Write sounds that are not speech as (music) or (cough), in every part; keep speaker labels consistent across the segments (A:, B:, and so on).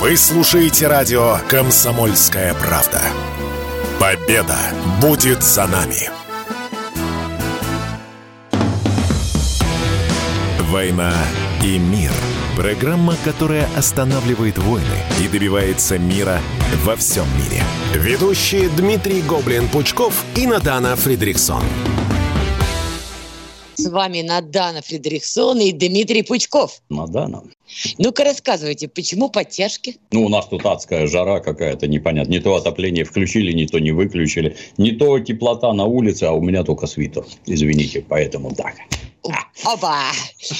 A: Вы слушаете радио «Комсомольская правда». Победа будет за нами. «Война и мир» – программа, которая останавливает войны и добивается мира во всем мире. Ведущие Дмитрий Гоблин-Пучков и Надана Фридриксон.
B: С вами Надана Фредериксон и Дмитрий Пучков.
C: Надана.
B: Ну-ка рассказывайте, почему подтяжки?
C: Ну, у нас тут адская жара какая-то, непонятно. Не то отопление включили, не то не выключили. Не то теплота на улице, а у меня только свитер. Извините, поэтому так.
B: Опа!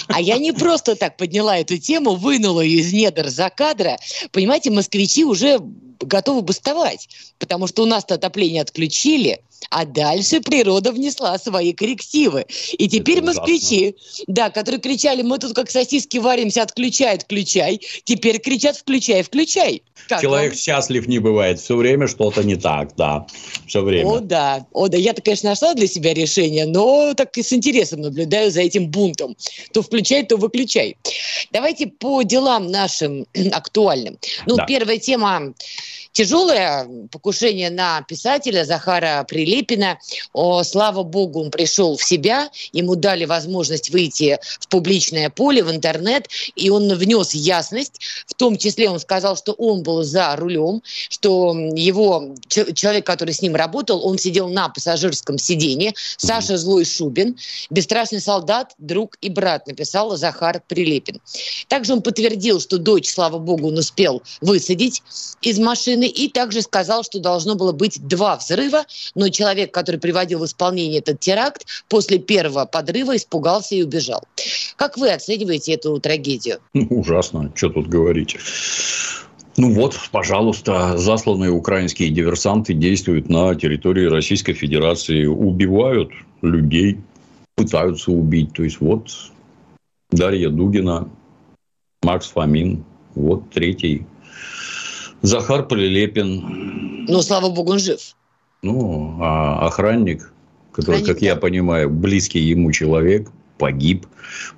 B: А я не просто так подняла эту тему, вынула ее из недр за кадра. Понимаете, москвичи уже готовы бастовать, потому что у нас-то отопление отключили, а дальше природа внесла свои коррективы. И теперь Это москвичи, да, которые кричали, мы тут как сосиски варимся, отключай, отключай, теперь кричат, включай, включай.
C: Как Человек вам? счастлив не бывает, все время что-то не так, да, все время.
B: О, да, о, да, я-то, конечно, нашла для себя решение, но так и с интересом наблюдаю за этим бунтом. То включай, то выключай. Давайте по делам нашим (clears throat) актуальным. Ну, да. первая тема тяжелое покушение на писателя Захара Прилепина. О, слава богу, он пришел в себя, ему дали возможность выйти в публичное поле, в интернет, и он внес ясность. В том числе он сказал, что он был за рулем, что его человек, который с ним работал, он сидел на пассажирском сиденье. Саша Злой Шубин, бесстрашный солдат, друг и брат, написал Захар Прилепин. Также он подтвердил, что дочь, слава богу, он успел высадить из машины машины и также сказал, что должно было быть два взрыва, но человек, который приводил в исполнение этот теракт, после первого подрыва испугался и убежал. Как вы оцениваете эту трагедию?
C: Ну, ужасно, что тут говорить. Ну вот, пожалуйста, засланные украинские диверсанты действуют на территории Российской Федерации, убивают людей, пытаются убить. То есть вот Дарья Дугина, Макс Фомин, вот третий Захар Прилепин.
B: Ну, слава богу, он жив.
C: Ну, а охранник, который, охранник, как я понимаю, близкий ему человек, погиб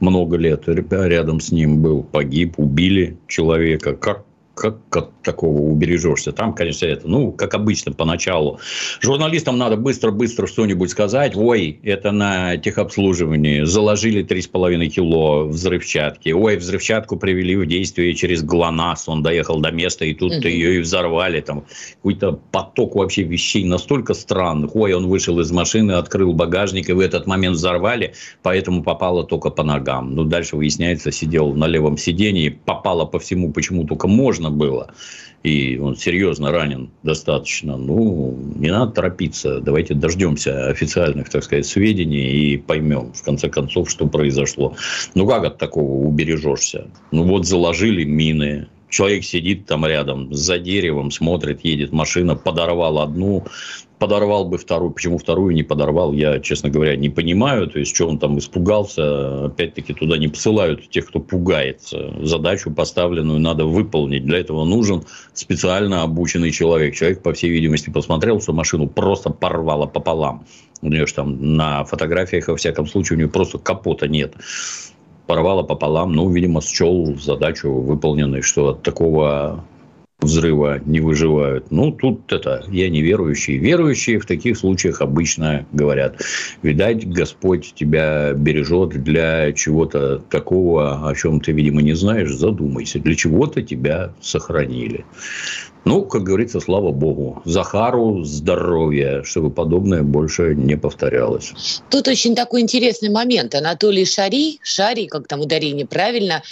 C: много лет рядом с ним был, погиб, убили человека. Как как от такого убережешься? Там, конечно, это, ну, как обычно, поначалу. Журналистам надо быстро-быстро что-нибудь сказать. Ой, это на техобслуживании. Заложили 3,5 кило взрывчатки. Ой, взрывчатку привели в действие через ГЛОНАСС. Он доехал до места, и тут угу. ее и взорвали. Там какой-то поток вообще вещей настолько странных. Ой, он вышел из машины, открыл багажник, и в этот момент взорвали, поэтому попало только по ногам. Ну, дальше выясняется, сидел на левом сидении, попало по всему, почему только можно можно было, и он серьезно ранен достаточно, ну, не надо торопиться. Давайте дождемся официальных, так сказать, сведений и поймем, в конце концов, что произошло. Ну, как от такого убережешься? Ну, вот заложили мины, человек сидит там рядом за деревом, смотрит, едет машина, подорвал одну, подорвал бы вторую. Почему вторую не подорвал, я, честно говоря, не понимаю. То есть, что он там испугался. Опять-таки, туда не посылают тех, кто пугается. Задачу поставленную надо выполнить. Для этого нужен специально обученный человек. Человек, по всей видимости, посмотрел, что машину просто порвало пополам. У нее же там на фотографиях, во всяком случае, у нее просто капота нет порвало пополам, ну, видимо, счел задачу выполненной, что от такого взрыва не выживают. Ну, тут это, я не верующий. Верующие в таких случаях обычно говорят, видать, Господь тебя бережет для чего-то такого, о чем ты, видимо, не знаешь, задумайся. Для чего-то тебя сохранили. Ну, как говорится, слава богу. Захару здоровья, чтобы подобное больше не повторялось.
B: Тут очень такой интересный момент. Анатолий Шари, Шари, как там ударение правильно,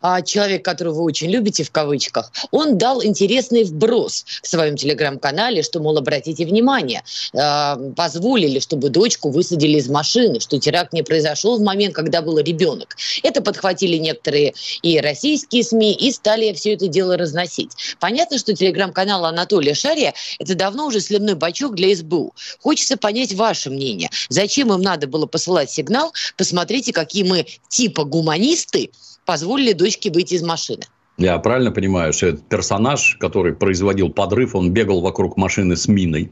B: а, человек, которого вы очень любите в кавычках, он дал интересный вброс в своем телеграм-канале, что, мол, обратите внимание, а, позволили, чтобы дочку высадили из машины, что теракт не произошел в момент, когда был ребенок. Это подхватили некоторые и российские СМИ, и стали все это дело разносить. Понятно, что телеграм-канал Анатолия Шария – это давно уже сливной бачок для СБУ. Хочется понять ваше мнение. Зачем им надо было посылать сигнал? Посмотрите, какие мы типа гуманисты, позволили дочке выйти из машины.
C: Я правильно понимаю, что этот персонаж, который производил подрыв, он бегал вокруг машины с миной.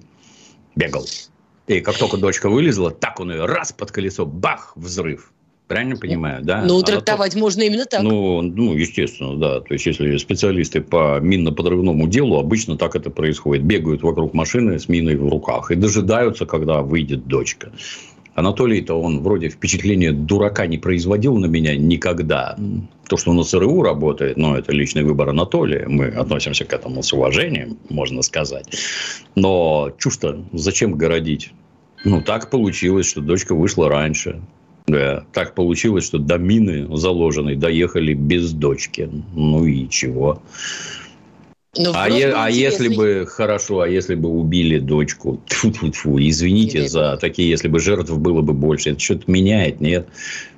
C: Бегал. И как только дочка вылезла, так он ее раз под колесо, бах, взрыв. Правильно понимаю, да?
B: Ну, трактовать а то, можно именно так.
C: Ну, ну, естественно, да. То есть, если специалисты по минно-подрывному делу, обычно так это происходит. Бегают вокруг машины с миной в руках и дожидаются, когда выйдет дочка. Анатолий-то он вроде впечатление дурака не производил на меня никогда. То, что он на ЦРУ работает, ну, это личный выбор Анатолия. Мы относимся к этому с уважением, можно сказать. Но чушь-то зачем городить? Ну, так получилось, что дочка вышла раньше. Да, так получилось, что до мины заложенной доехали без дочки. Ну и чего? Но ну, а, е, а если бы хорошо, а если бы убили дочку, (laughs) тьфу -тьфу -тьфу, извините Или... за такие, если бы жертв было бы больше, это что-то меняет, нет?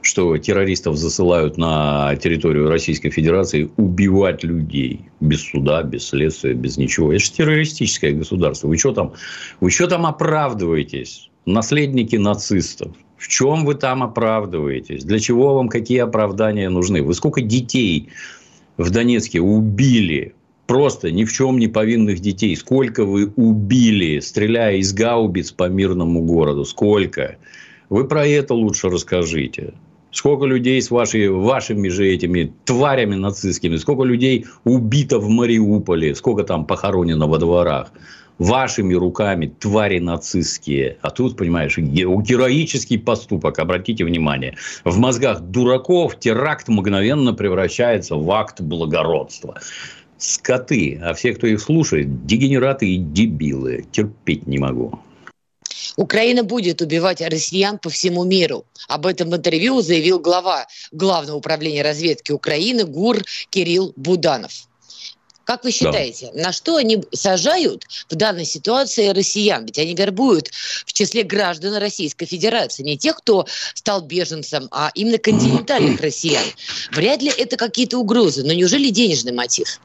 C: Что террористов засылают на территорию Российской Федерации убивать людей без суда, без следствия, без ничего. Это же террористическое государство. Вы что там, вы что там оправдываетесь? Наследники нацистов. В чем вы там оправдываетесь? Для чего вам какие оправдания нужны? Вы сколько детей в Донецке убили просто ни в чем не повинных детей. Сколько вы убили, стреляя из гаубиц по мирному городу? Сколько? Вы про это лучше расскажите. Сколько людей с вашей, вашими же этими тварями нацистскими, сколько людей убито в Мариуполе, сколько там похоронено во дворах вашими руками, твари нацистские. А тут, понимаешь, героический поступок, обратите внимание. В мозгах дураков теракт мгновенно превращается в акт благородства скоты, а все, кто их слушает, дегенераты и дебилы. Терпеть не могу.
B: Украина будет убивать россиян по всему миру. Об этом в интервью заявил глава Главного управления разведки Украины ГУР Кирилл Буданов. Как вы считаете, да. на что они сажают в данной ситуации россиян? Ведь они вербуют в числе граждан Российской Федерации. Не тех, кто стал беженцем, а именно континентальных (clears throat) россиян. Вряд ли это какие-то угрозы. Но неужели денежный мотив?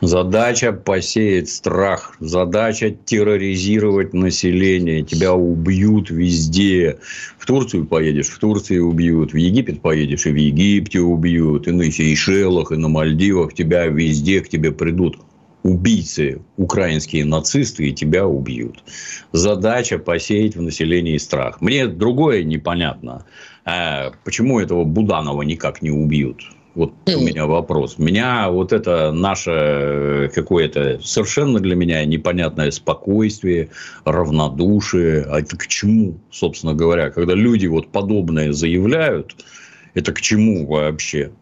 C: Задача посеять страх, задача терроризировать население. Тебя убьют везде. В Турцию поедешь, в Турции убьют. В Египет поедешь, и в Египте убьют. И на Сейшелах, и на Мальдивах. Тебя везде к тебе придут убийцы, украинские нацисты, и тебя убьют. Задача посеять в населении страх. Мне другое непонятно. А почему этого Буданова никак не убьют? Вот у меня вопрос. Меня вот это наше э, какое-то совершенно для меня непонятное спокойствие, равнодушие. А это к чему, собственно говоря? Когда люди вот подобное заявляют, это к чему вообще?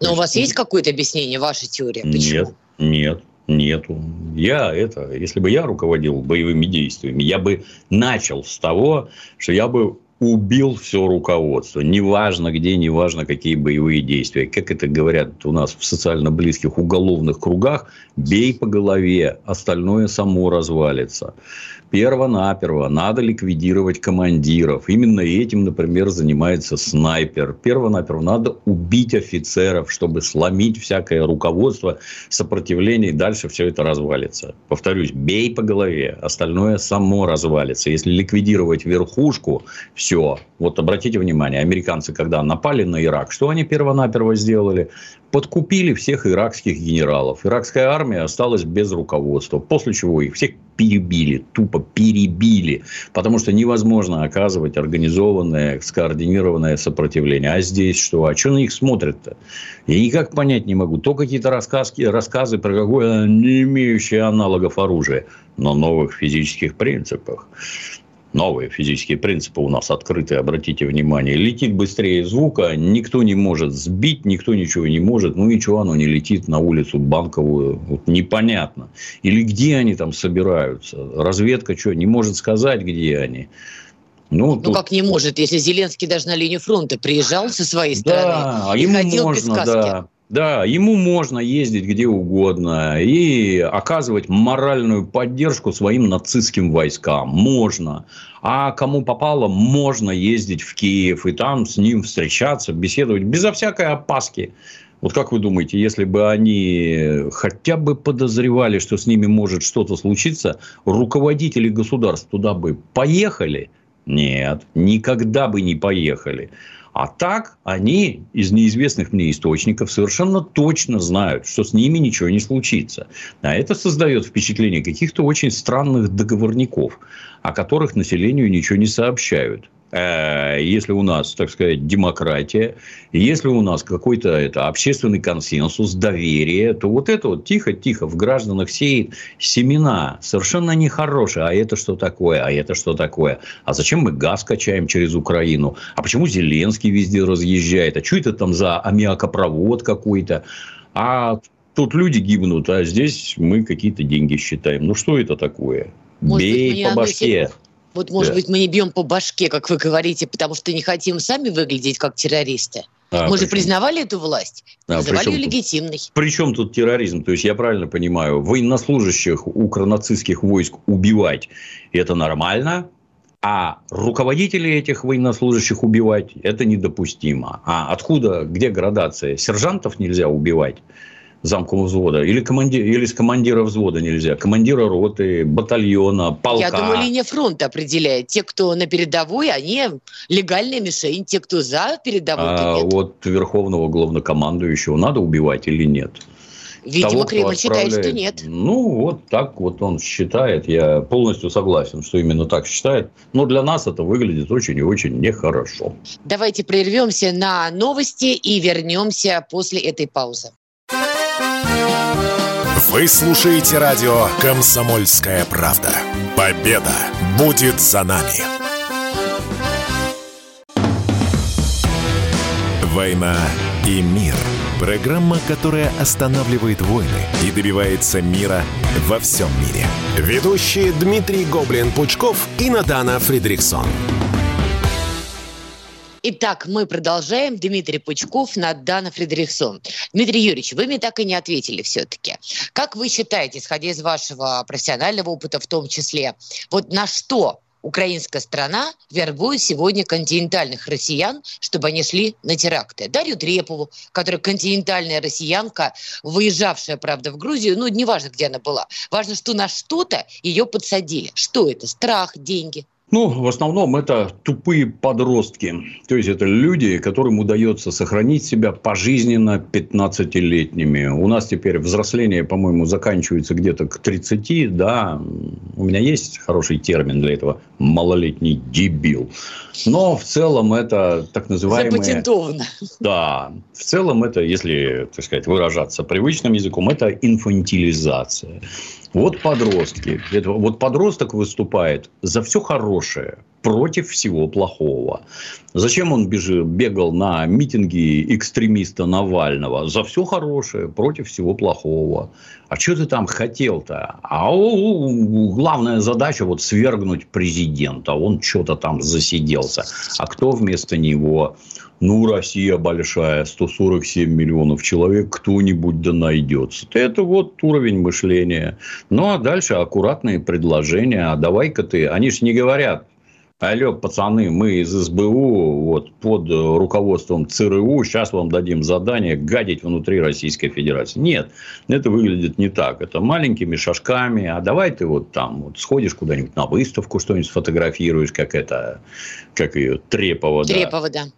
B: Но у вас есть какое-то объяснение, ваша теория?
C: Почему? Нет, нет. Нету. Я это, если бы я руководил боевыми действиями, я бы начал с того, что я бы убил все руководство. Неважно где, неважно какие боевые действия. Как это говорят у нас в социально близких уголовных кругах, бей по голове, остальное само развалится. Перво-наперво надо ликвидировать командиров. Именно этим, например, занимается снайпер. Перво-наперво надо убить офицеров, чтобы сломить всякое руководство, сопротивление, и дальше все это развалится. Повторюсь, бей по голове, остальное само развалится. Если ликвидировать верхушку, все. Вот обратите внимание, американцы, когда напали на Ирак, что они перво-наперво сделали? подкупили всех иракских генералов. Иракская армия осталась без руководства, после чего их всех перебили, тупо перебили, потому что невозможно оказывать организованное, скоординированное сопротивление. А здесь что? А что на них смотрят-то? Я никак понять не могу. То какие-то рассказки, рассказы про какое не имеющее аналогов оружие, но новых физических принципах новые физические принципы у нас открыты, обратите внимание. Летит быстрее звука, никто не может сбить, никто ничего не может. Ну, ничего, оно не летит на улицу Банковую. Вот непонятно. Или где они там собираются? Разведка что, не может сказать, где они?
B: Ну, ну тут... как не может, если Зеленский даже на линию фронта приезжал со своей стороны да, и ему ходил можно, без каски.
C: Да. Да, ему можно ездить где угодно и оказывать моральную поддержку своим нацистским войскам. Можно. А кому попало, можно ездить в Киев и там с ним встречаться, беседовать безо всякой опаски. Вот как вы думаете, если бы они хотя бы подозревали, что с ними может что-то случиться, руководители государств туда бы поехали? Нет, никогда бы не поехали. А так они из неизвестных мне источников совершенно точно знают, что с ними ничего не случится. А это создает впечатление каких-то очень странных договорников, о которых населению ничего не сообщают. Э, если у нас, так сказать, демократия, если у нас какой-то это общественный консенсус, доверие, то вот это вот тихо-тихо в гражданах сеет семена совершенно нехорошие. А это что такое? А это что такое? А зачем мы газ качаем через Украину? А почему Зеленский везде разъезжает? А что это там за аммиакопровод какой-то? А тут люди гибнут, а здесь мы какие-то деньги считаем. Ну, что это такое? Может Бей быть, по башке.
B: Вот, может да. быть, мы не бьем по башке, как вы говорите, потому что не хотим сами выглядеть как террористы. А, мы же признавали эту власть, а, называли ее легитимной.
C: Причем тут терроризм? То есть, я правильно понимаю, военнослужащих укронацистских войск убивать – это нормально, а руководителей этих военнослужащих убивать – это недопустимо. А откуда, где градация? Сержантов нельзя убивать замком взвода? Или, команди... или с командира взвода нельзя? Командира роты, батальона, полка?
B: Я думаю, линия фронта определяет. Те, кто на передовой, они легальная мишень. Те, кто за передовой,
C: а
B: нет.
C: вот верховного главнокомандующего надо убивать или нет?
B: Видимо, того, Кремль считает, что нет.
C: Ну, вот так вот он считает. Я полностью согласен, что именно так считает. Но для нас это выглядит очень и очень нехорошо.
B: Давайте прервемся на новости и вернемся после этой паузы.
A: Вы слушаете радио «Комсомольская правда». Победа будет за нами. «Война и мир» – программа, которая останавливает войны и добивается мира во всем мире. Ведущие Дмитрий Гоблин-Пучков и Надана Фридриксон.
B: Итак, мы продолжаем. Дмитрий Пучков, Надана Фредериксон. Дмитрий Юрьевич, вы мне так и не ответили все-таки. Как вы считаете, исходя из вашего профессионального опыта в том числе, вот на что украинская страна вербует сегодня континентальных россиян, чтобы они шли на теракты. Дарью Трепову, которая континентальная россиянка, выезжавшая, правда, в Грузию, ну, неважно, где она была. Важно, что на что-то ее подсадили. Что это? Страх, деньги –
C: ну, в основном это тупые подростки. То есть, это люди, которым удается сохранить себя пожизненно 15-летними. У нас теперь взросление, по-моему, заканчивается где-то к 30, да. У меня есть хороший термин для этого – малолетний дебил. Но в целом это так называемые...
B: Запатентовано.
C: Да. В целом это, если, так сказать, выражаться привычным языком, это инфантилизация. Вот подростки. Это, вот подросток выступает за все хорошее, против всего плохого. Зачем он бежал, бегал на митинги экстремиста Навального? За все хорошее, против всего плохого. А что ты там хотел-то? А главная задача вот свергнуть президента. Он что-то там засиделся. А кто вместо него? ну, Россия большая, 147 миллионов человек, кто-нибудь да найдется. Это вот уровень мышления. Ну, а дальше аккуратные предложения. А давай-ка ты... Они же не говорят, алло, пацаны, мы из СБУ вот, под руководством ЦРУ сейчас вам дадим задание гадить внутри Российской Федерации. Нет, это выглядит не так. Это маленькими шажками. А давай ты вот там вот сходишь куда-нибудь на выставку, что-нибудь сфотографируешь, как это, как ее, Трепова.
B: Трепова, да. да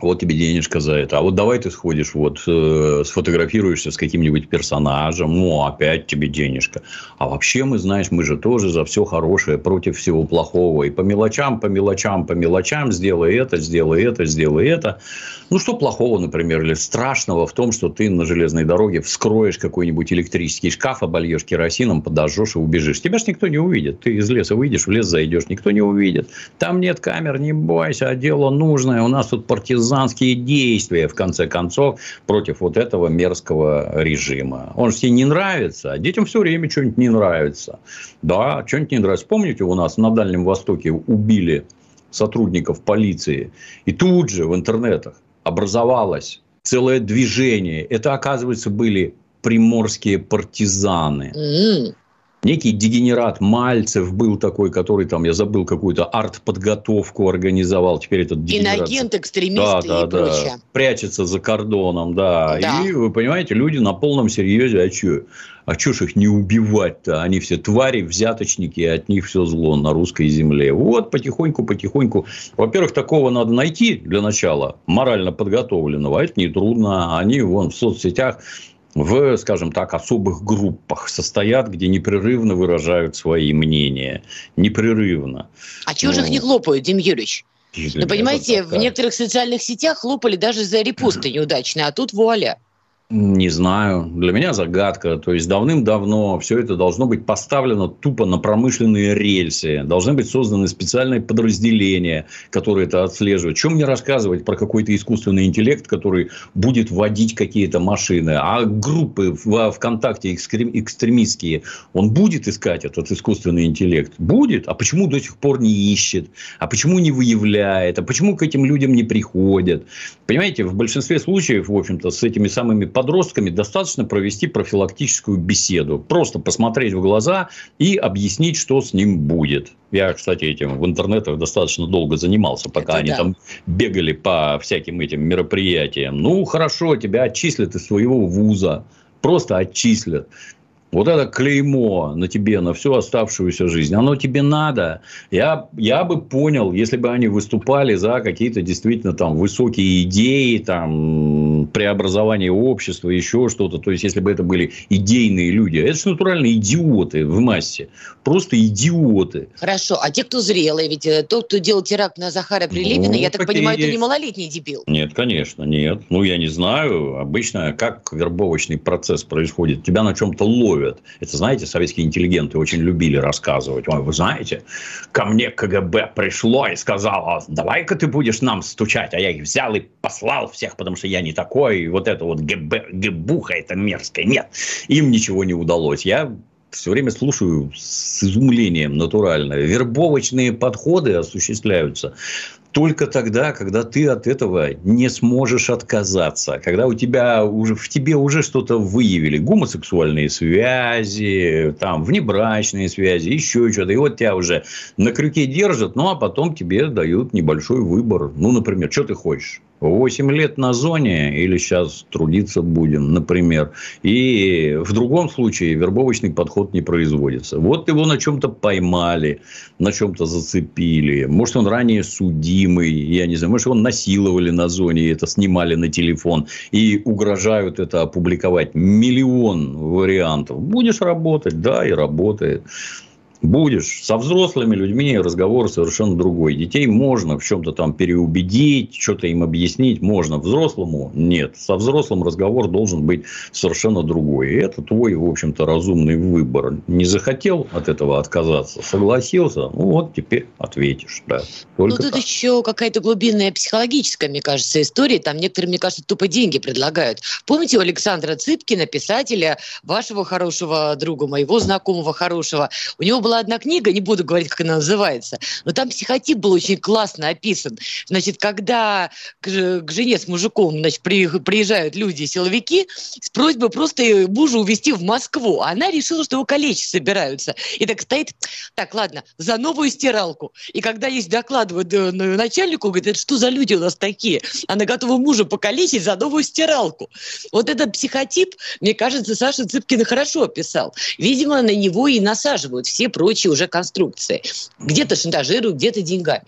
C: вот тебе денежка за это. А вот давай ты сходишь, вот э, сфотографируешься с каким-нибудь персонажем, ну, опять тебе денежка. А вообще мы, знаешь, мы же тоже за все хорошее против всего плохого. И по мелочам, по мелочам, по мелочам сделай это, сделай это, сделай это. Ну, что плохого, например, или страшного в том, что ты на железной дороге вскроешь какой-нибудь электрический шкаф, обольешь керосином, подожжешь и убежишь. Тебя же никто не увидит. Ты из леса выйдешь, в лес зайдешь, никто не увидит. Там нет камер, не бойся, а дело нужное. У нас тут партизанские действия, в конце концов, против вот этого мерзкого режима. Он же тебе не нравится, а детям все время что-нибудь не нравится. Да, что-нибудь не нравится. Помните, у нас на Дальнем Востоке убили сотрудников полиции. И тут же в интернетах образовалось целое движение. Это, оказывается, были приморские партизаны. Mm-hmm. Некий дегенерат Мальцев был такой, который там, я забыл, какую-то арт-подготовку организовал. Теперь этот
B: дегенерат... Инагент, экстремист да, да, и да. прочее.
C: Прячется за кордоном, да. да. И, вы понимаете, люди на полном серьезе, а что? А что ж их не убивать-то? Они все твари, взяточники, и от них все зло на русской земле. Вот потихоньку, потихоньку. Во-первых, такого надо найти для начала, морально подготовленного. А это нетрудно. Они вон в соцсетях в, скажем так, особых группах состоят, где непрерывно выражают свои мнения. Непрерывно.
B: А чего же их не хлопают, Дим Юрьевич? Ну, понимаете, в некоторых социальных сетях лопали даже за репосты (clears throat) неудачные, а тут вуаля.
C: Не знаю. Для меня загадка. То есть, давным-давно все это должно быть поставлено тупо на промышленные рельсы. Должны быть созданы специальные подразделения, которые это отслеживают. Чем мне рассказывать про какой-то искусственный интеллект, который будет вводить какие-то машины? А группы в ВКонтакте экстремистские, он будет искать этот искусственный интеллект? Будет. А почему до сих пор не ищет? А почему не выявляет? А почему к этим людям не приходят? Понимаете, в большинстве случаев, в общем-то, с этими самыми подростками достаточно провести профилактическую беседу. Просто посмотреть в глаза и объяснить, что с ним будет. Я, кстати, этим в интернетах достаточно долго занимался, пока Это они да. там бегали по всяким этим мероприятиям. Ну, хорошо, тебя отчислят из своего вуза. Просто отчислят. Вот это клеймо на тебе на всю оставшуюся жизнь, оно тебе надо. Я, я бы понял, если бы они выступали за какие-то действительно там высокие идеи, там преобразование общества, еще что-то. То есть, если бы это были идейные люди. Это же натурально идиоты в массе. Просто идиоты.
B: Хорошо. А те, кто зрелые, ведь э, тот, кто делал теракт на Захара Прилепина, ну, я так понимаю, это не малолетний дебил.
C: Нет, конечно, нет. Ну, я не знаю. Обычно как вербовочный процесс происходит? Тебя на чем-то ловят ловят. Это, знаете, советские интеллигенты очень любили рассказывать. Ой, вы знаете, ко мне КГБ пришло и сказало, давай-ка ты будешь нам стучать. А я их взял и послал всех, потому что я не такой. И вот это вот ГБ, ГБуха, это мерзкое. Нет, им ничего не удалось. Я все время слушаю с изумлением натурально. Вербовочные подходы осуществляются только тогда, когда ты от этого не сможешь отказаться, когда у тебя уже в тебе уже что-то выявили, гомосексуальные связи, там внебрачные связи, еще что-то, и вот тебя уже на крюке держат, ну а потом тебе дают небольшой выбор, ну, например, что ты хочешь? 8 лет на зоне или сейчас трудиться будем, например. И в другом случае вербовочный подход не производится. Вот его на чем-то поймали, на чем-то зацепили. Может, он ранее судимый, я не знаю. Может, его насиловали на зоне, и это снимали на телефон. И угрожают это опубликовать. Миллион вариантов. Будешь работать, да, и работает будешь. Со взрослыми людьми разговор совершенно другой. Детей можно в чем-то там переубедить, что-то им объяснить можно. Взрослому нет. Со взрослым разговор должен быть совершенно другой. И это твой, в общем-то, разумный выбор. Не захотел от этого отказаться, согласился, ну вот теперь ответишь. Да.
B: Только ну, тут так. еще какая-то глубинная психологическая, мне кажется, история. Там некоторые, мне кажется, тупо деньги предлагают. Помните у Александра Цыпкина, писателя, вашего хорошего друга, моего знакомого хорошего, у него была была одна книга, не буду говорить, как она называется, но там психотип был очень классно описан. Значит, когда к, к жене с мужиком значит, при, приезжают люди, силовики, с просьбой просто мужа увезти в Москву. А она решила, что его калечить собираются. И так стоит, так, ладно, за новую стиралку. И когда есть докладывают э, начальнику, говорит, что за люди у нас такие? Она готова мужа покалечить за новую стиралку. Вот этот психотип, мне кажется, Саша Цыпкина хорошо описал. Видимо, на него и насаживают все прочие прочие уже конструкции. Где-то шантажируют, где-то деньгами.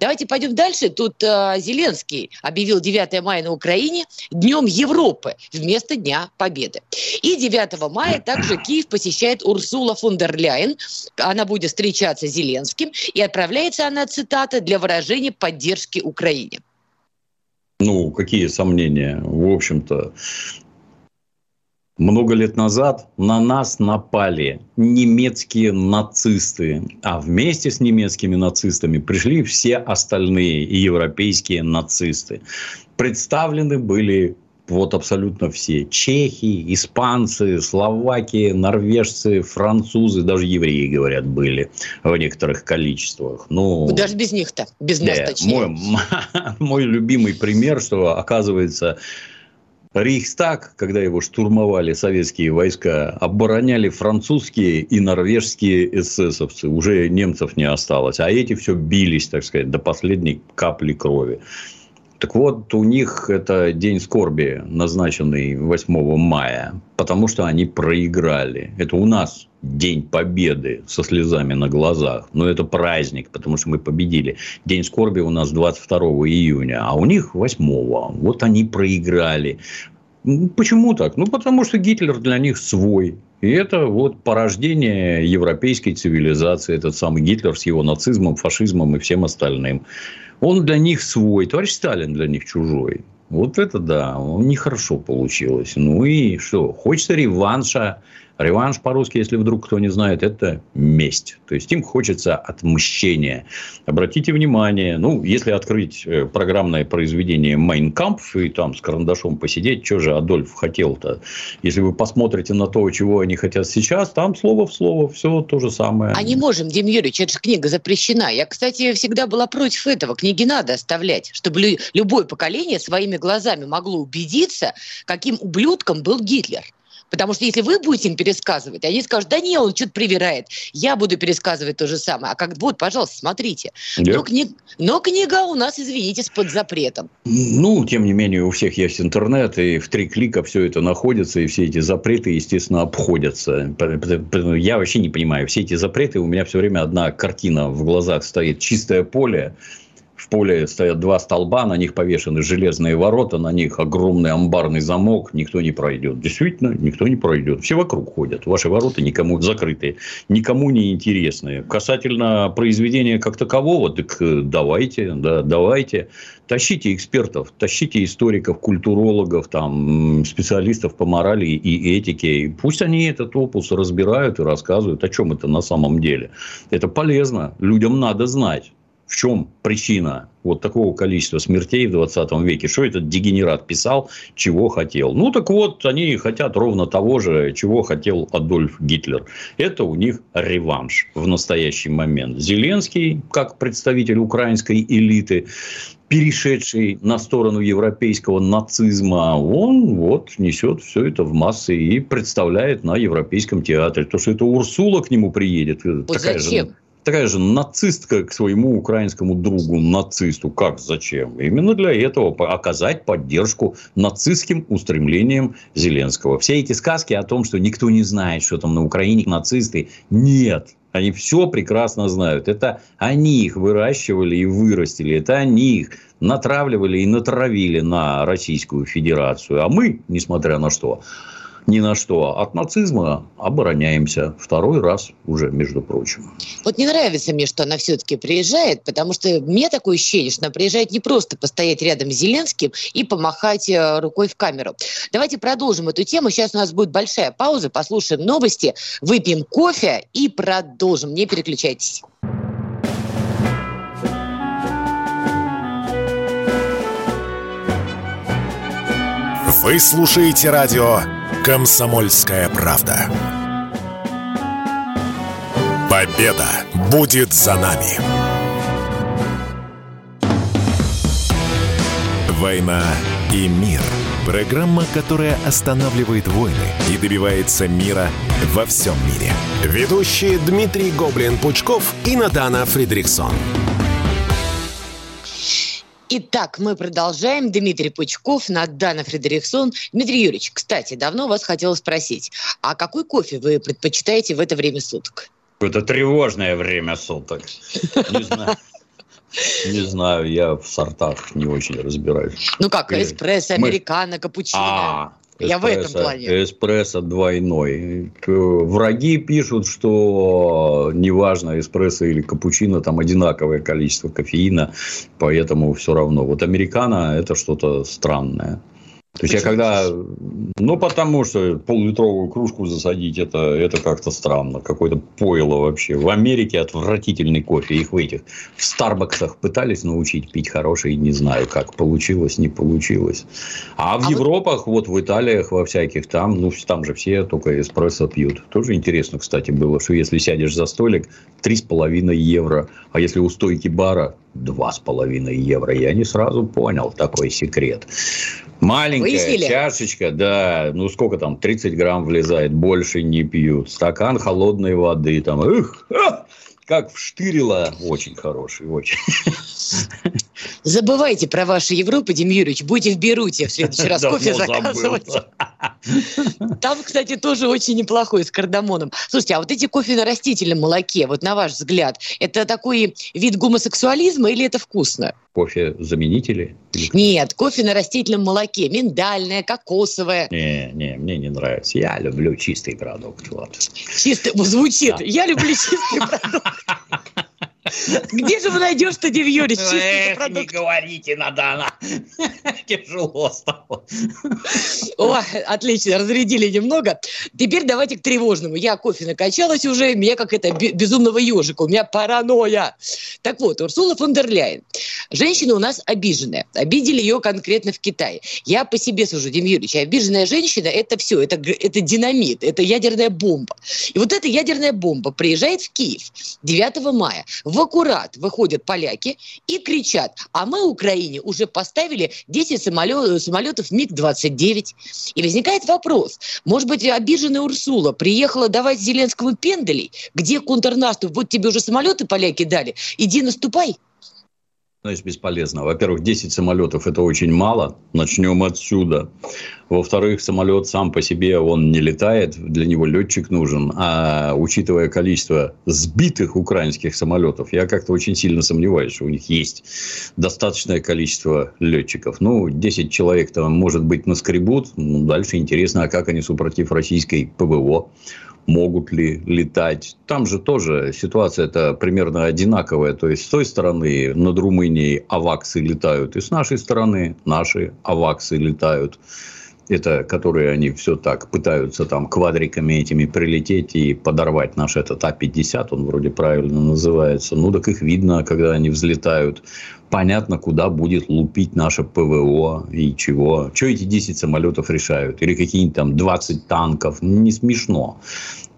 B: Давайте пойдем дальше. Тут э, Зеленский объявил 9 мая на Украине Днем Европы вместо Дня Победы. И 9 мая также Киев посещает Урсула фон дер Ляйен. Она будет встречаться с Зеленским. И отправляется она, цитата, для выражения поддержки Украине.
C: Ну, какие сомнения? В общем-то, много лет назад на нас напали немецкие нацисты, а вместе с немецкими нацистами пришли все остальные европейские нацисты. Представлены были вот абсолютно все. Чехи, испанцы, словаки, норвежцы, французы, даже евреи, говорят, были в некоторых количествах. Ну,
B: даже без них-то, без нас да,
C: точнее. Мой, (laughs) мой любимый пример, что оказывается Рейхстаг, когда его штурмовали советские войска, обороняли французские и норвежские эсэсовцы. Уже немцев не осталось. А эти все бились, так сказать, до последней капли крови. Так вот, у них это день скорби, назначенный 8 мая, потому что они проиграли. Это у нас день победы со слезами на глазах. Но это праздник, потому что мы победили. День скорби у нас 22 июня, а у них 8. Вот они проиграли. Почему так? Ну, потому что Гитлер для них свой. И это вот порождение европейской цивилизации, этот самый Гитлер с его нацизмом, фашизмом и всем остальным. Он для них свой, товарищ Сталин для них чужой. Вот это да, нехорошо получилось. Ну и что, хочется реванша, Реванш по-русски, если вдруг кто не знает, это месть. То есть им хочется отмщения. Обратите внимание, ну, если открыть э, программное произведение «Майнкампф» и там с карандашом посидеть, что же Адольф хотел-то? Если вы посмотрите на то, чего они хотят сейчас, там слово в слово все то же самое.
B: А не можем, Дим Юрьевич, эта же книга запрещена. Я, кстати, всегда была против этого. Книги надо оставлять, чтобы любое поколение своими глазами могло убедиться, каким ублюдком был Гитлер. Потому что если вы будете им пересказывать, они скажут, да не, он что-то привирает. Я буду пересказывать то же самое. А как вот, пожалуйста, смотрите. Да. Но, кни... Но книга у нас, извините, под запретом.
C: Ну, тем не менее, у всех есть интернет, и в три клика все это находится, и все эти запреты, естественно, обходятся. Я вообще не понимаю, все эти запреты, у меня все время одна картина в глазах стоит. Чистое поле, поле стоят два столба, на них повешены железные ворота, на них огромный амбарный замок, никто не пройдет. Действительно, никто не пройдет. Все вокруг ходят. Ваши ворота никому закрытые, никому не интересные. Касательно произведения как такового, так э, давайте, да, давайте. Тащите экспертов, тащите историков, культурологов, там, специалистов по морали и этике. Пусть они этот опус разбирают и рассказывают, о чем это на самом деле. Это полезно. Людям надо знать в чем причина вот такого количества смертей в 20 веке? Что этот дегенерат писал, чего хотел? Ну, так вот, они хотят ровно того же, чего хотел Адольф Гитлер. Это у них реванш в настоящий момент. Зеленский, как представитель украинской элиты, перешедший на сторону европейского нацизма, он вот несет все это в массы и представляет на Европейском театре. То, что это Урсула к нему приедет. Вот такая зачем? Же такая же нацистка к своему украинскому другу нацисту. Как, зачем? Именно для этого оказать поддержку нацистским устремлениям Зеленского. Все эти сказки о том, что никто не знает, что там на Украине нацисты, нет. Они все прекрасно знают. Это они их выращивали и вырастили. Это они их натравливали и натравили на Российскую Федерацию. А мы, несмотря на что, ни на что. От нацизма обороняемся. Второй раз уже, между прочим.
B: Вот не нравится мне, что она все-таки приезжает, потому что мне такое ощущение, что она приезжает не просто постоять рядом с Зеленским и помахать э, рукой в камеру. Давайте продолжим эту тему. Сейчас у нас будет большая пауза, послушаем новости, выпьем кофе и продолжим. Не переключайтесь.
A: Вы слушаете радио «Комсомольская правда». Победа будет за нами. «Война и мир» – программа, которая останавливает войны и добивается мира во всем мире. Ведущие Дмитрий Гоблин-Пучков и Надана Фридриксон.
B: Итак, мы продолжаем. Дмитрий Пучков, Надана Фредериксон. Дмитрий Юрьевич, кстати, давно вас хотела спросить, а какой кофе вы предпочитаете в это время суток?
C: Это тревожное время суток. Не знаю. (laughs) Не знаю, я в сортах не очень разбираюсь.
B: Ну как, эспрессо, американо, капучино.
C: Я в этом плане. Эспрессо двойной. Враги пишут, что неважно, эспрессо или капучино, там одинаковое количество кофеина, поэтому все равно. Вот американо – это что-то странное. То есть я когда, ну потому что пол-литровую кружку засадить, это, это как-то странно, какое-то пойло вообще. В Америке отвратительный кофе, их в этих, в Старбаксах пытались научить пить хороший, не знаю, как получилось, не получилось. А в а Европах, вот... вот в Италиях, во всяких там, ну там же все только эспрессо пьют. Тоже интересно, кстати, было, что если сядешь за столик, три с половиной евро, а если у стойки бара, два с половиной евро. Я не сразу понял такой секрет. Маленькая Выяснили? чашечка, да, ну сколько там, 30 грамм влезает, больше не пьют. Стакан холодной воды, там, эх, а, как вштырило, очень хороший, очень. (laughs)
B: Забывайте про вашу Европу, Дим Юрьевич. Будете в Беруте в следующий раз кофе заказывать. Там, кстати, тоже очень неплохой с кардамоном. Слушайте, а вот эти кофе на растительном молоке, вот на ваш взгляд, это такой вид гомосексуализма или это вкусно?
C: Кофе-заменители?
B: Нет, кофе на растительном молоке. Миндальное, кокосовое.
C: Не, не, мне не нравится. Я люблю чистый продукт. Вот.
B: Чистый, звучит. Да. Я люблю чистый продукт. (laughs) Где же вы найдешь-то Девьюрич?
C: Эх, не говорите, Надана. (laughs) Тяжело стало.
B: О, отлично, разрядили немного. Теперь давайте к тревожному. Я кофе накачалась уже, меня как это безумного ежика, у меня паранойя. Так вот, Урсула фон дер Ляйен. Женщина у нас обиженная. Обидели ее конкретно в Китае. Я по себе сужу, Дим Юрьевич, обиженная женщина – это все, это, это динамит, это ядерная бомба. И вот эта ядерная бомба приезжает в Киев 9 мая в аккурат выходят поляки и кричат, а мы Украине уже поставили 10 самолет, самолетов МиГ-29. И возникает вопрос, может быть, обиженная Урсула приехала давать Зеленскому пенделей? Где контрнаступ? Вот тебе уже самолеты поляки дали, иди наступай.
C: Значит, бесполезно. Во-первых, 10 самолетов – это очень мало. Начнем отсюда. Во-вторых, самолет сам по себе, он не летает. Для него летчик нужен. А учитывая количество сбитых украинских самолетов, я как-то очень сильно сомневаюсь, что у них есть достаточное количество летчиков. Ну, 10 человек там, может быть, наскребут. Ну, дальше интересно, а как они супротив российской ПВО могут ли летать. Там же тоже ситуация это примерно одинаковая. То есть, с той стороны над Румынией аваксы летают, и с нашей стороны наши аваксы летают. Это которые они все так пытаются там квадриками этими прилететь и подорвать наш этот А-50, он вроде правильно называется. Ну, так их видно, когда они взлетают понятно, куда будет лупить наше ПВО и чего. Что эти 10 самолетов решают? Или какие-нибудь там 20 танков? Не смешно.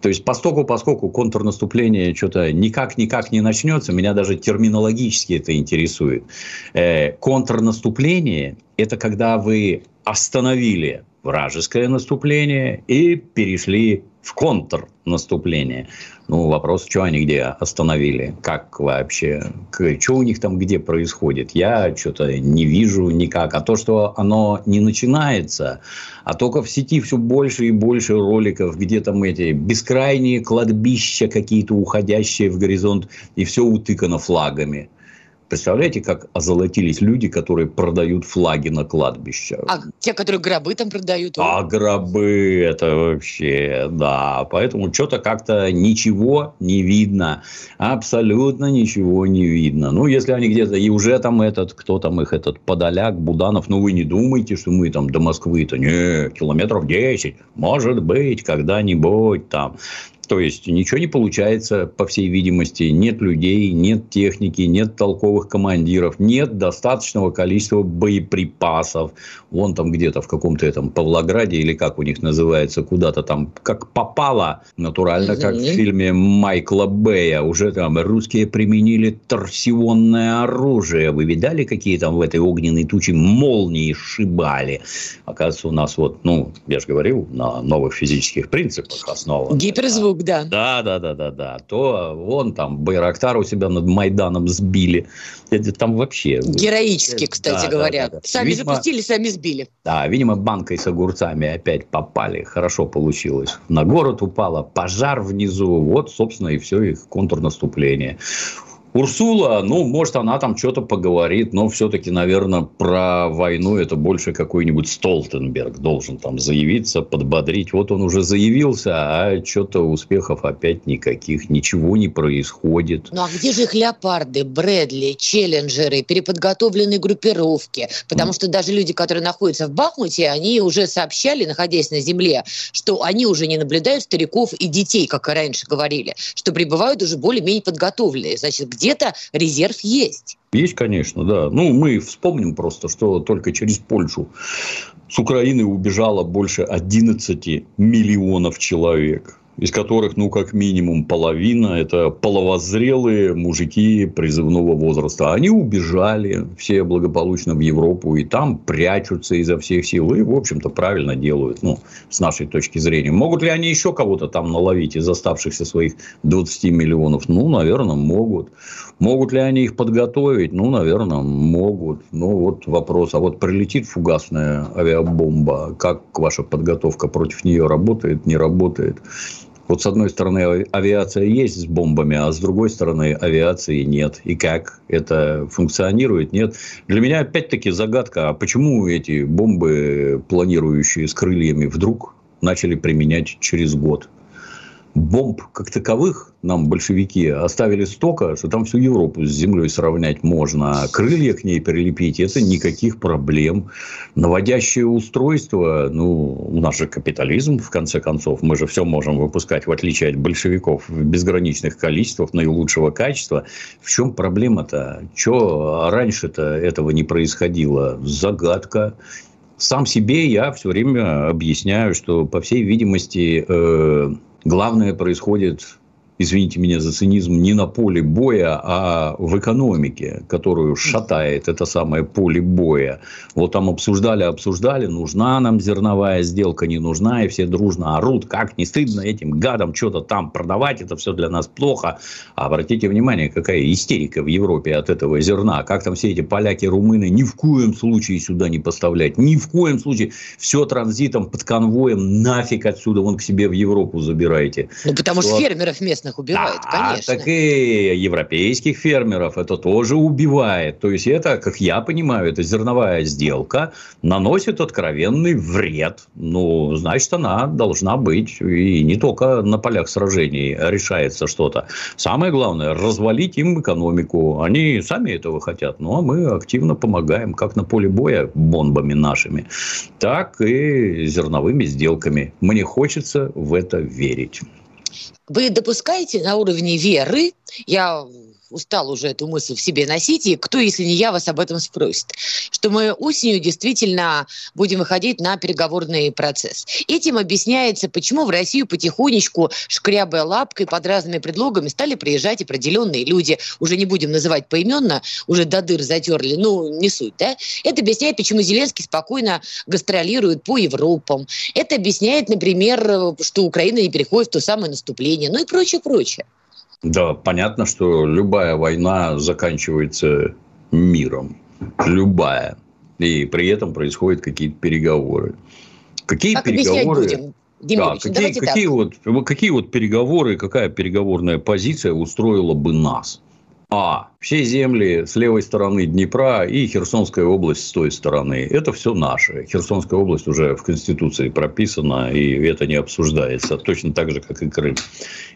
C: То есть, поскольку, поскольку контрнаступление что-то никак-никак не начнется, меня даже терминологически это интересует. Э, контрнаступление – это когда вы остановили вражеское наступление и перешли в контрнаступление. Ну, вопрос, что они где остановили, как вообще, что у них там где происходит. Я что-то не вижу никак. А то, что оно не начинается, а только в сети все больше и больше роликов, где там эти бескрайние кладбища какие-то уходящие в горизонт, и все утыкано флагами. Представляете, как озолотились люди, которые продают флаги на кладбище?
B: А те, которые гробы там продают?
C: А гробы, это вообще, да. Поэтому что-то как-то ничего не видно. Абсолютно ничего не видно. Ну, если они где-то, и уже там этот, кто там их, этот Подоляк, Буданов, ну, вы не думайте, что мы там до Москвы-то, не, километров 10, может быть, когда-нибудь там. То есть ничего не получается, по всей видимости. Нет людей, нет техники, нет толковых командиров, нет достаточного количества боеприпасов. Вон там где-то в каком-то этом Павлограде или как у них называется, куда-то там как попало, натурально, как в фильме Майкла Бэя. Уже там русские применили торсионное оружие. Вы видали, какие там в этой огненной туче молнии шибали? Оказывается, у нас вот, ну, я же говорил, на новых физических принципах основано.
B: Гиперзвук да.
C: Да, да, да, да, да. То вон там Байрактар у себя над Майданом сбили. Это там вообще...
B: Героически, кстати да, говоря. Да, да, да. Сами видимо, запустили, сами сбили.
C: Да, видимо, банкой с огурцами опять попали. Хорошо получилось. На город упало, пожар внизу. Вот, собственно, и все их контрнаступление. Урсула, ну, может, она там что-то поговорит, но все-таки, наверное, про войну это больше какой-нибудь Столтенберг должен там заявиться, подбодрить. Вот он уже заявился, а что-то успехов опять никаких, ничего не происходит.
B: Ну, а где же их леопарды, Брэдли, челленджеры, переподготовленные группировки? Потому mm. что даже люди, которые находятся в Бахмуте, они уже сообщали, находясь на земле, что они уже не наблюдают стариков и детей, как и раньше говорили, что прибывают уже более-менее подготовленные. Значит, где-то резерв есть.
C: Есть, конечно, да. Ну, мы вспомним просто, что только через Польшу с Украины убежало больше 11 миллионов человек. Из которых, ну, как минимум половина – это половозрелые мужики призывного возраста. Они убежали все благополучно в Европу, и там прячутся изо всех сил, и, в общем-то, правильно делают, ну, с нашей точки зрения. Могут ли они еще кого-то там наловить из оставшихся своих 20 миллионов? Ну, наверное, могут. Могут ли они их подготовить? Ну, наверное, могут. Ну, вот вопрос. А вот прилетит фугасная авиабомба, как ваша подготовка против нее работает, не работает? Вот с одной стороны авиация есть с бомбами, а с другой стороны авиации нет. И как это функционирует, нет. Для меня опять-таки загадка, а почему эти бомбы, планирующие с крыльями, вдруг начали применять через год? Бомб как таковых нам большевики оставили столько, что там всю Европу с землей сравнять можно. А крылья к ней прилепить – это никаких проблем. Наводящее устройство, ну, у нас же капитализм, в конце концов. Мы же все можем выпускать, в отличие от большевиков, в безграничных количествах, наилучшего качества. В чем проблема-то? Че раньше-то этого не происходило? Загадка сам себе я все время объясняю, что, по всей видимости, э, главное происходит извините меня за цинизм, не на поле боя, а в экономике, которую шатает это самое поле боя. Вот там обсуждали, обсуждали, нужна нам зерновая сделка, не нужна, и все дружно орут, как не стыдно этим гадам что-то там продавать, это все для нас плохо. А обратите внимание, какая истерика в Европе от этого зерна, как там все эти поляки, румыны ни в коем случае сюда не поставлять, ни в коем случае все транзитом под конвоем нафиг отсюда вон к себе в Европу забирайте.
B: Ну, потому что фермеров местных местных убивает,
C: да, конечно. так и европейских фермеров это тоже убивает. То есть, это, как я понимаю, это зерновая сделка наносит откровенный вред. Ну, значит, она должна быть и не только на полях сражений решается что-то. Самое главное, развалить им экономику. Они сами этого хотят, ну, а мы активно помогаем, как на поле боя бомбами нашими, так и зерновыми сделками. Мне хочется в это верить.
B: Вы допускаете на уровне веры, я устал уже эту мысль в себе носить, и кто, если не я, вас об этом спросит, что мы осенью действительно будем выходить на переговорный процесс. Этим объясняется, почему в Россию потихонечку, шкрябая лапкой под разными предлогами, стали приезжать определенные люди, уже не будем называть поименно, уже до дыр затерли, ну, не суть, да? Это объясняет, почему Зеленский спокойно гастролирует по Европам. Это объясняет, например, что Украина не переходит в то самое наступление, ну и прочее, прочее.
C: Да, понятно, что любая война заканчивается миром. Любая. И при этом происходят какие-то переговоры. Какие как переговоры? Будем? да, какие, какие, вот, какие вот переговоры, какая переговорная позиция устроила бы нас? А. Все земли с левой стороны Днепра и Херсонская область с той стороны. Это все наше. Херсонская область уже в Конституции прописана, и это не обсуждается. Точно так же, как и Крым.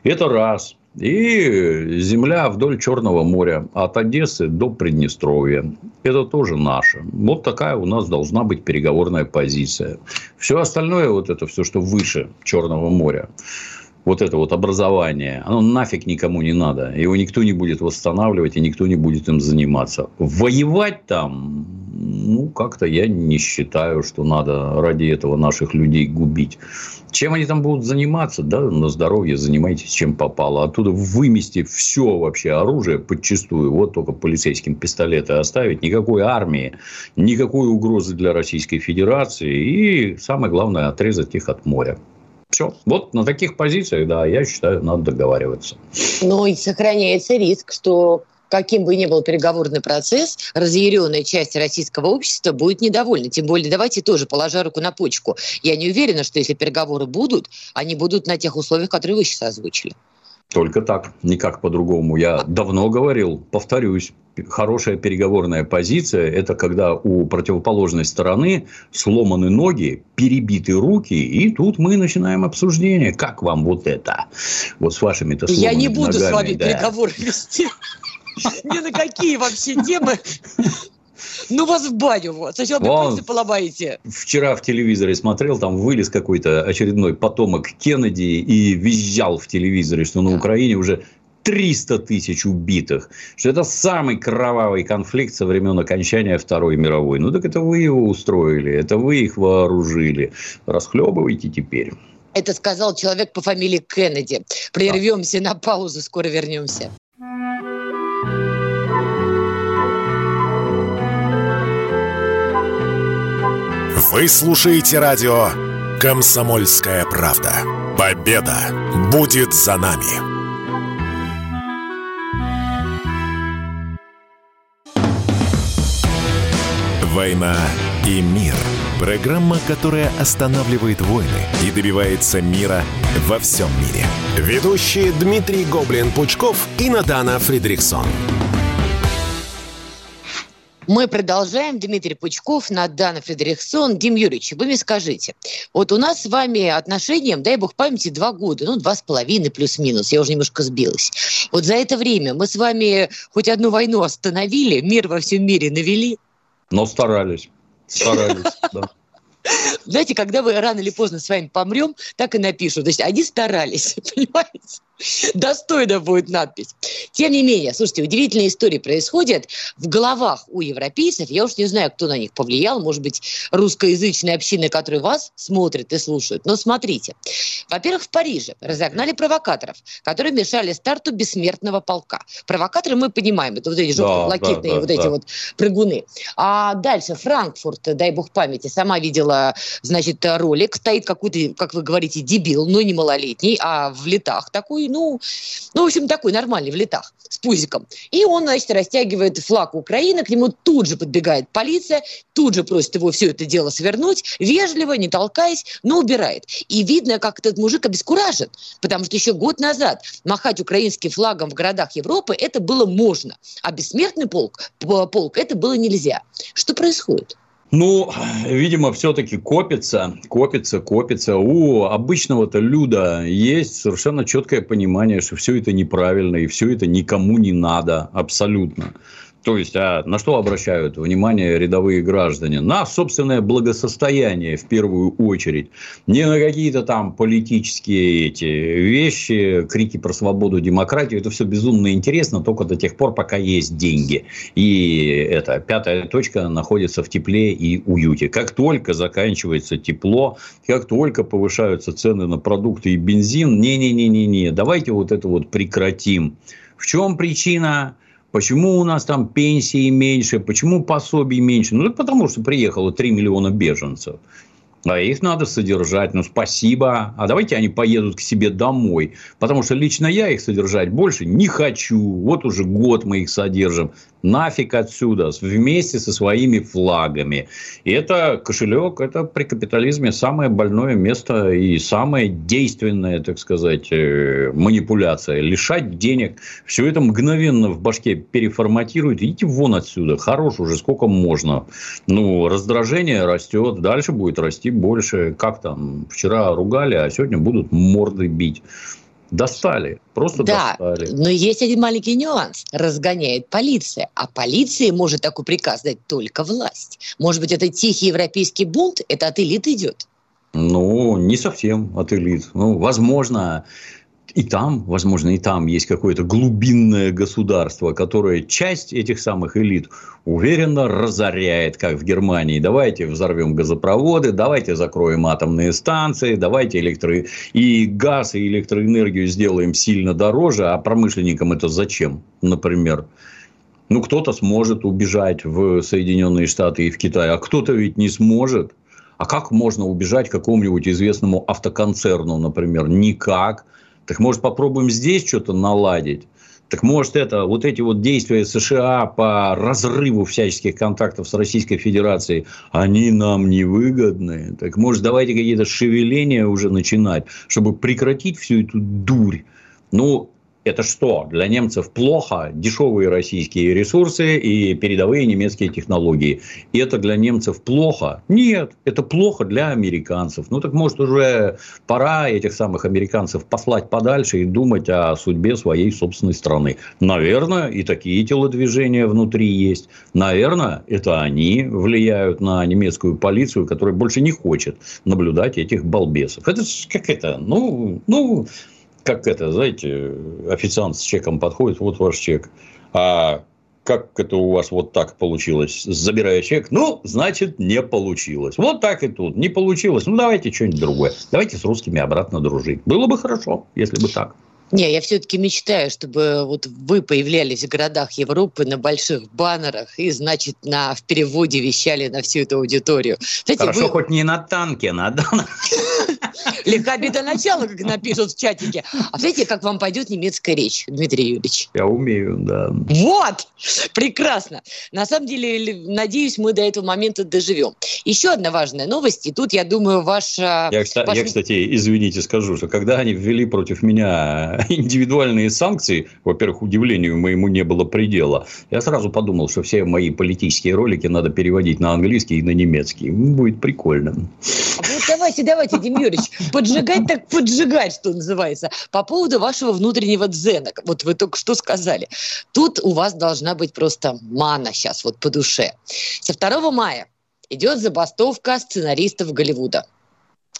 C: Это раз. И земля вдоль Черного моря, от Одессы до Приднестровья. Это тоже наше. Вот такая у нас должна быть переговорная позиция. Все остальное, вот это все, что выше Черного моря, вот это вот образование, оно нафиг никому не надо. Его никто не будет восстанавливать, и никто не будет им заниматься. Воевать там, ну, как-то я не считаю, что надо ради этого наших людей губить. Чем они там будут заниматься, да, на здоровье занимайтесь чем попало. Оттуда вымести все вообще оружие подчистую, вот только полицейским пистолеты оставить, никакой армии, никакой угрозы для Российской Федерации и, самое главное, отрезать их от моря. Все. Вот на таких позициях, да, я считаю, надо договариваться.
B: Ну и сохраняется риск, что каким бы ни был переговорный процесс, разъяренная часть российского общества будет недовольна. Тем более, давайте тоже, положа руку на почку, я не уверена, что если переговоры будут, они будут на тех условиях, которые вы сейчас озвучили.
C: Только так, никак по-другому. Я давно говорил, повторюсь, хорошая переговорная позиция – это когда у противоположной стороны сломаны ноги, перебиты руки, и тут мы начинаем обсуждение. Как вам вот это? Вот с вашими-то
B: Я не буду ногами, с вами да. переговоры вести. Ни на какие вообще темы. Ну, вас в баню. Вот. Сначала Вон, поломаете.
C: Вчера в телевизоре смотрел, там вылез какой-то очередной потомок Кеннеди и визжал в телевизоре, что на Украине уже 300 тысяч убитых, что это самый кровавый конфликт со времен окончания Второй мировой. Ну, так это вы его устроили, это вы их вооружили. Расхлебывайте теперь.
B: Это сказал человек по фамилии Кеннеди. Прервемся на паузу, скоро вернемся.
A: Вы слушаете радио «Комсомольская правда». Победа будет за нами. «Война и мир» – программа, которая останавливает войны и добивается мира во всем мире. Ведущие Дмитрий Гоблин-Пучков и Надана Фридриксон.
B: Мы продолжаем. Дмитрий Пучков, Надана Фредериксон. Дим Юрьевич, вы мне скажите, вот у нас с вами отношения, дай бог памяти, два года, ну, два с половиной плюс-минус, я уже немножко сбилась. Вот за это время мы с вами хоть одну войну остановили, мир во всем мире навели?
C: Но старались. Старались, (laughs) да.
B: Знаете, когда вы рано или поздно с вами помрем, так и напишут. То есть они старались, (laughs) понимаете? Достойно будет надпись. Тем не менее, слушайте, удивительные истории происходят в головах у европейцев. Я уж не знаю, кто на них повлиял. Может быть, русскоязычные общины, которые вас смотрят и слушают. Но смотрите. Во-первых, в Париже разогнали провокаторов, которые мешали старту бессмертного полка. Провокаторы мы понимаем, это вот эти желто-блакитные да, да, вот да, эти да. вот прыгуны. А дальше Франкфурт, дай бог памяти, сама видела, значит, ролик. Стоит какой-то, как вы говорите, дебил, но не малолетний, а в летах такой ну, ну, в общем, такой нормальный, в летах, с пузиком. И он, значит, растягивает флаг Украины, к нему тут же подбегает полиция, тут же просит его все это дело свернуть, вежливо, не толкаясь, но убирает. И видно, как этот мужик обескуражен, потому что еще год назад махать украинским флагом в городах Европы это было можно, а бессмертный полк, полк это было нельзя. Что происходит?
C: Ну, видимо, все-таки копится, копится, копится. У обычного-то люда есть совершенно четкое понимание, что все это неправильно и все это никому не надо абсолютно. То есть, а на что обращают внимание рядовые граждане? На собственное благосостояние в первую очередь. Не на какие-то там политические эти вещи, крики про свободу, демократию. Это все безумно интересно только до тех пор, пока есть деньги. И эта пятая точка находится в тепле и уюте. Как только заканчивается тепло, как только повышаются цены на продукты и бензин, не-не-не-не-не, давайте вот это вот прекратим. В чем причина? Почему у нас там пенсии меньше? Почему пособий меньше? Ну, потому что приехало 3 миллиона беженцев. А их надо содержать. Ну, спасибо. А давайте они поедут к себе домой. Потому что лично я их содержать больше не хочу. Вот уже год мы их содержим нафиг отсюда вместе со своими флагами. И это кошелек, это при капитализме самое больное место и самая действенная, так сказать, э, манипуляция. Лишать денег. Все это мгновенно в башке переформатирует. Идите вон отсюда. Хорош уже, сколько можно. Ну, раздражение растет, дальше будет расти больше. Как там, вчера ругали, а сегодня будут морды бить. Достали, просто
B: да,
C: достали.
B: но есть один маленький нюанс. Разгоняет полиция, а полиции может такой приказ дать только власть. Может быть, это тихий европейский бунт, это от элит идет?
C: Ну, не совсем от элит. Ну, возможно, и там, возможно, и там есть какое-то глубинное государство, которое часть этих самых элит уверенно разоряет, как в Германии. Давайте взорвем газопроводы, давайте закроем атомные станции, давайте электро... и газ, и электроэнергию сделаем сильно дороже, а промышленникам это зачем, например? Ну, кто-то сможет убежать в Соединенные Штаты и в Китай, а кто-то ведь не сможет. А как можно убежать какому-нибудь известному автоконцерну, например? Никак. Так может попробуем здесь что-то наладить? Так может это вот эти вот действия США по разрыву всяческих контактов с Российской Федерацией, они нам не выгодны. Так может давайте какие-то шевеления уже начинать, чтобы прекратить всю эту дурь. Ну, это что? Для немцев плохо дешевые российские ресурсы и передовые немецкие технологии. И это для немцев плохо? Нет, это плохо для американцев. Ну так может уже пора этих самых американцев послать подальше и думать о судьбе своей собственной страны. Наверное, и такие телодвижения внутри есть. Наверное, это они влияют на немецкую полицию, которая больше не хочет наблюдать этих балбесов. Это как это? Ну, ну, как это, знаете, официант с чеком подходит, вот ваш чек. А как это у вас вот так получилось, забирая чек? Ну, значит, не получилось. Вот так и тут. Не получилось. Ну, давайте что-нибудь другое. Давайте с русскими обратно дружить. Было бы хорошо, если бы так.
B: Не, я все-таки мечтаю, чтобы вот вы появлялись в городах Европы на больших баннерах и, значит, на, в переводе вещали на всю эту аудиторию.
C: Знаете, Хорошо, вы... хоть не на танке, надо. (laughs)
B: Легка беда начала, как напишут в чатике. А знаете, как вам пойдет немецкая речь, Дмитрий Юрьевич?
C: Я умею, да.
B: Вот! Прекрасно. На самом деле, надеюсь, мы до этого момента доживем. Еще одна важная новость, и тут, я думаю, ваша...
C: Я, ваш... я кстати, извините, скажу, что когда они ввели против меня (laughs) индивидуальные санкции, во-первых, удивлению моему не было предела, я сразу подумал, что все мои политические ролики надо переводить на английский и на немецкий. Будет прикольно.
B: Вот давайте, давайте, Дим Юрьевич, поджигать так поджигать, что называется. По поводу вашего внутреннего дзена, вот вы только что сказали. Тут у вас должна быть просто мана сейчас вот по душе. Со 2 мая идет забастовка сценаристов Голливуда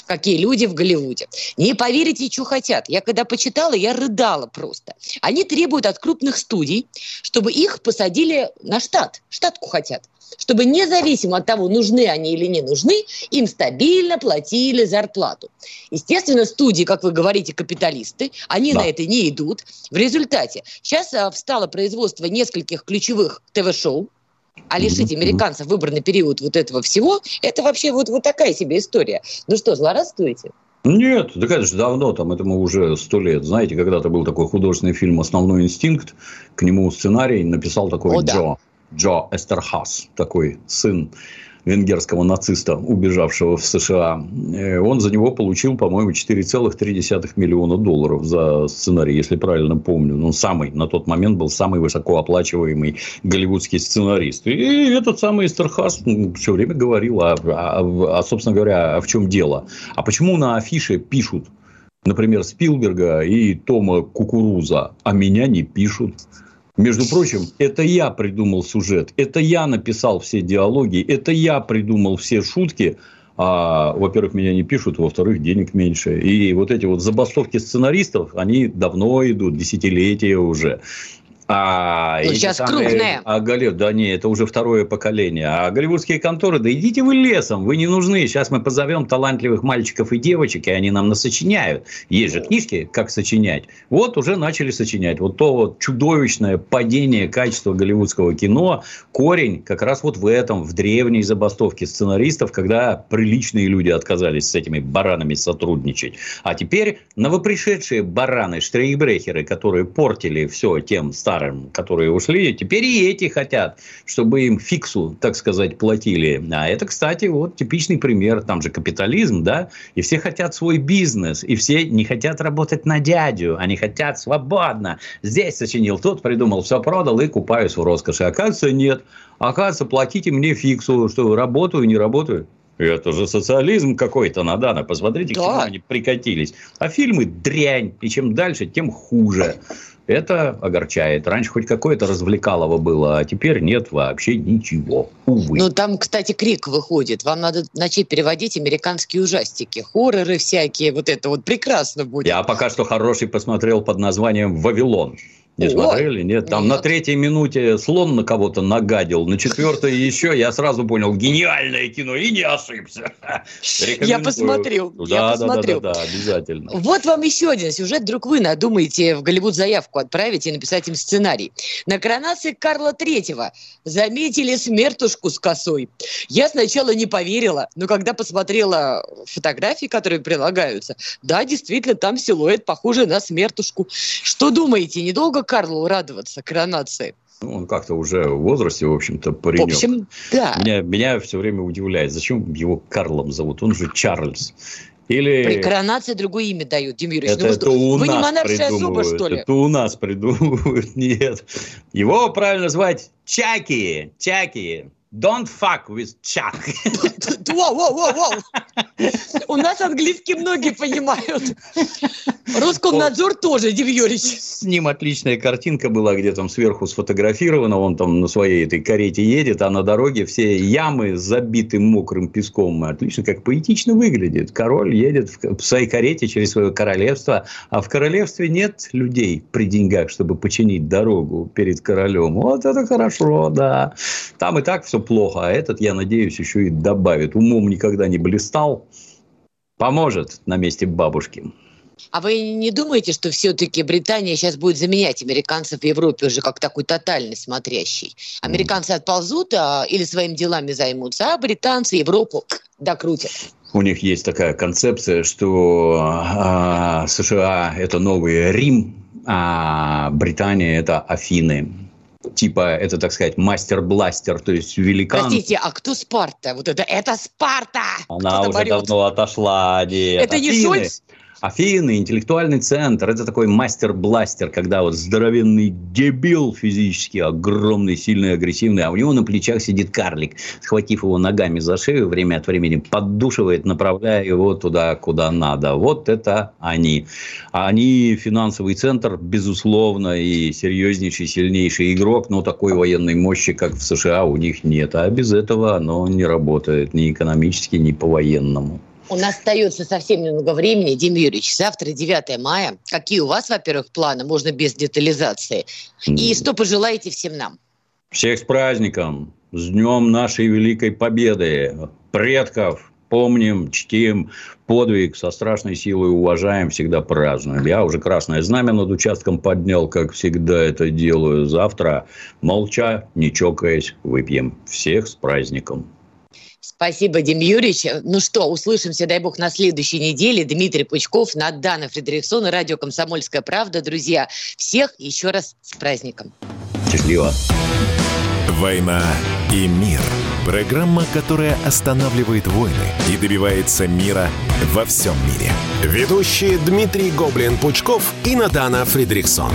B: какие люди в Голливуде. Не поверите, что хотят. Я когда почитала, я рыдала просто. Они требуют от крупных студий, чтобы их посадили на штат. Штатку хотят чтобы независимо от того, нужны они или не нужны, им стабильно платили зарплату. Естественно, студии, как вы говорите, капиталисты, они да. на это не идут. В результате сейчас а, встало производство нескольких ключевых ТВ-шоу, а лишить американцев выбранный период вот этого всего, это вообще вот, вот такая себе история. Ну что, злорадствуете?
C: Нет, да, конечно, давно, там, этому уже сто лет. Знаете, когда-то был такой художественный фильм «Основной инстинкт», к нему сценарий написал такой О, Джо. Да. Джо Эстерхас, такой сын венгерского нациста, убежавшего в США. Э, он за него получил, по-моему, 4,3 миллиона долларов за сценарий, если правильно помню. Он самый, на тот момент был самый высокооплачиваемый голливудский сценарист. И этот самый Эстерхас все время говорил, а, а, собственно говоря, в чем дело. А почему на афише пишут, например, Спилберга и Тома Кукуруза, а меня не пишут? Между прочим, это я придумал сюжет, это я написал все диалоги, это я придумал все шутки. А, во-первых, меня не пишут, во-вторых, денег меньше. И вот эти вот забастовки сценаристов, они давно идут, десятилетия уже.
B: А ну, сейчас самые, крупные.
C: А Голливуд, да не, это уже второе поколение. А голливудские конторы, да идите вы лесом, вы не нужны. Сейчас мы позовем талантливых мальчиков и девочек, и они нам насочиняют. Есть же книжки, как сочинять. Вот уже начали сочинять. Вот то вот чудовищное падение качества голливудского кино, корень как раз вот в этом, в древней забастовке сценаристов, когда приличные люди отказались с этими баранами сотрудничать. А теперь новопришедшие бараны, штрейхбрехеры, которые портили все тем старым старым, которые ушли, теперь и эти хотят, чтобы им фиксу, так сказать, платили. А это, кстати, вот типичный пример, там же капитализм, да, и все хотят свой бизнес, и все не хотят работать на дядю, они хотят свободно. Здесь сочинил, тот придумал, все продал и купаюсь в роскоши. Оказывается, нет. Оказывается, платите мне фиксу, что работаю, не работаю. Это же социализм какой-то, Надана. Посмотрите, да. к чему они прикатились. А фильмы дрянь. И чем дальше, тем хуже. Это огорчает. Раньше хоть какое-то развлекалово было, а теперь нет вообще ничего. Увы.
B: Ну, там, кстати, крик выходит. Вам надо начать переводить американские ужастики. Хорроры всякие. Вот это вот прекрасно будет.
C: Я пока что хороший посмотрел под названием «Вавилон». Не смотрели? Нет. Там на третьей минуте слон на кого-то нагадил, на четвертой еще. Я сразу понял, гениальное кино, и не ошибся. (laughs)
B: Я посмотрю. Да, я посмотрю.
C: Да, да, да, обязательно.
B: Вот вам еще один сюжет. Вдруг вы надумаете в Голливуд заявку отправить и написать им сценарий. На коронации Карла Третьего заметили смертушку с косой. Я сначала не поверила, но когда посмотрела фотографии, которые прилагаются, да, действительно, там силуэт похожий на смертушку. Что думаете, недолго Карлу радоваться коронации?
C: Ну, он как-то уже в возрасте, в общем-то, паренек. В общем, да. Меня, меня все время удивляет, зачем его Карлом зовут? Он же Чарльз.
B: Или... При коронации другое имя дают, Дим Юрьевич.
C: Это, ну, это
B: у
C: вы нас не монаршая особа, что ли? Это у нас придумывают. (laughs) Нет. Его правильно звать Чаки. Чаки. Don't fuck with Chuck. (laughs)
B: Воу, воу, воу, воу. У нас английский многие понимают. Роскомнадзор тоже, Юрьевич.
C: С ним отличная картинка была, где там сверху сфотографирована, он там на своей этой карете едет, а на дороге все ямы забиты мокрым песком. Отлично, как поэтично выглядит. Король едет в своей карете через свое королевство, а в королевстве нет людей при деньгах, чтобы починить дорогу перед королем. Вот это хорошо, да. Там и так все плохо, а этот, я надеюсь, еще и добавит. Умом никогда не блистал, поможет на месте бабушки.
B: А вы не думаете, что все-таки Британия сейчас будет заменять американцев в Европе уже как такой тотальный смотрящий? Американцы отползут а, или своими делами займутся, а британцы Европу (clears throat) докрутят.
C: У них есть такая концепция, что а, США – это новый Рим, а Британия – это Афины типа, это, так сказать, мастер-бластер, то есть великан.
B: Простите, а кто Спарта? Вот это, это Спарта!
C: Она уже давно отошла, нет.
B: Это не Шольц?
C: Афины, интеллектуальный центр, это такой мастер-бластер, когда вот здоровенный дебил физически, огромный, сильный, агрессивный, а у него на плечах сидит карлик, схватив его ногами за шею, время от времени поддушивает, направляя его туда, куда надо. Вот это они. А они финансовый центр, безусловно, и серьезнейший, сильнейший игрок, но такой военной мощи, как в США, у них нет. А без этого оно не работает ни экономически, ни по-военному.
B: У нас остается совсем немного времени. Дим Юрьевич, завтра 9 мая. Какие у вас, во-первых, планы? Можно без детализации. И что пожелаете всем нам?
C: Всех с праздником! С днем нашей великой победы! Предков! Помним, чтим, подвиг со страшной силой уважаем, всегда празднуем. Я уже красное знамя над участком поднял, как всегда это делаю. Завтра, молча, не чокаясь, выпьем. Всех с праздником!
B: Спасибо, Дим Юрьевич. Ну что, услышимся, дай бог, на следующей неделе. Дмитрий Пучков, Надана Фредериксон, радио «Комсомольская правда». Друзья, всех еще раз с праздником.
C: Счастливо.
A: «Война и мир». Программа, которая останавливает войны и добивается мира во всем мире. Ведущие Дмитрий Гоблин-Пучков и Надана Фридрихсон.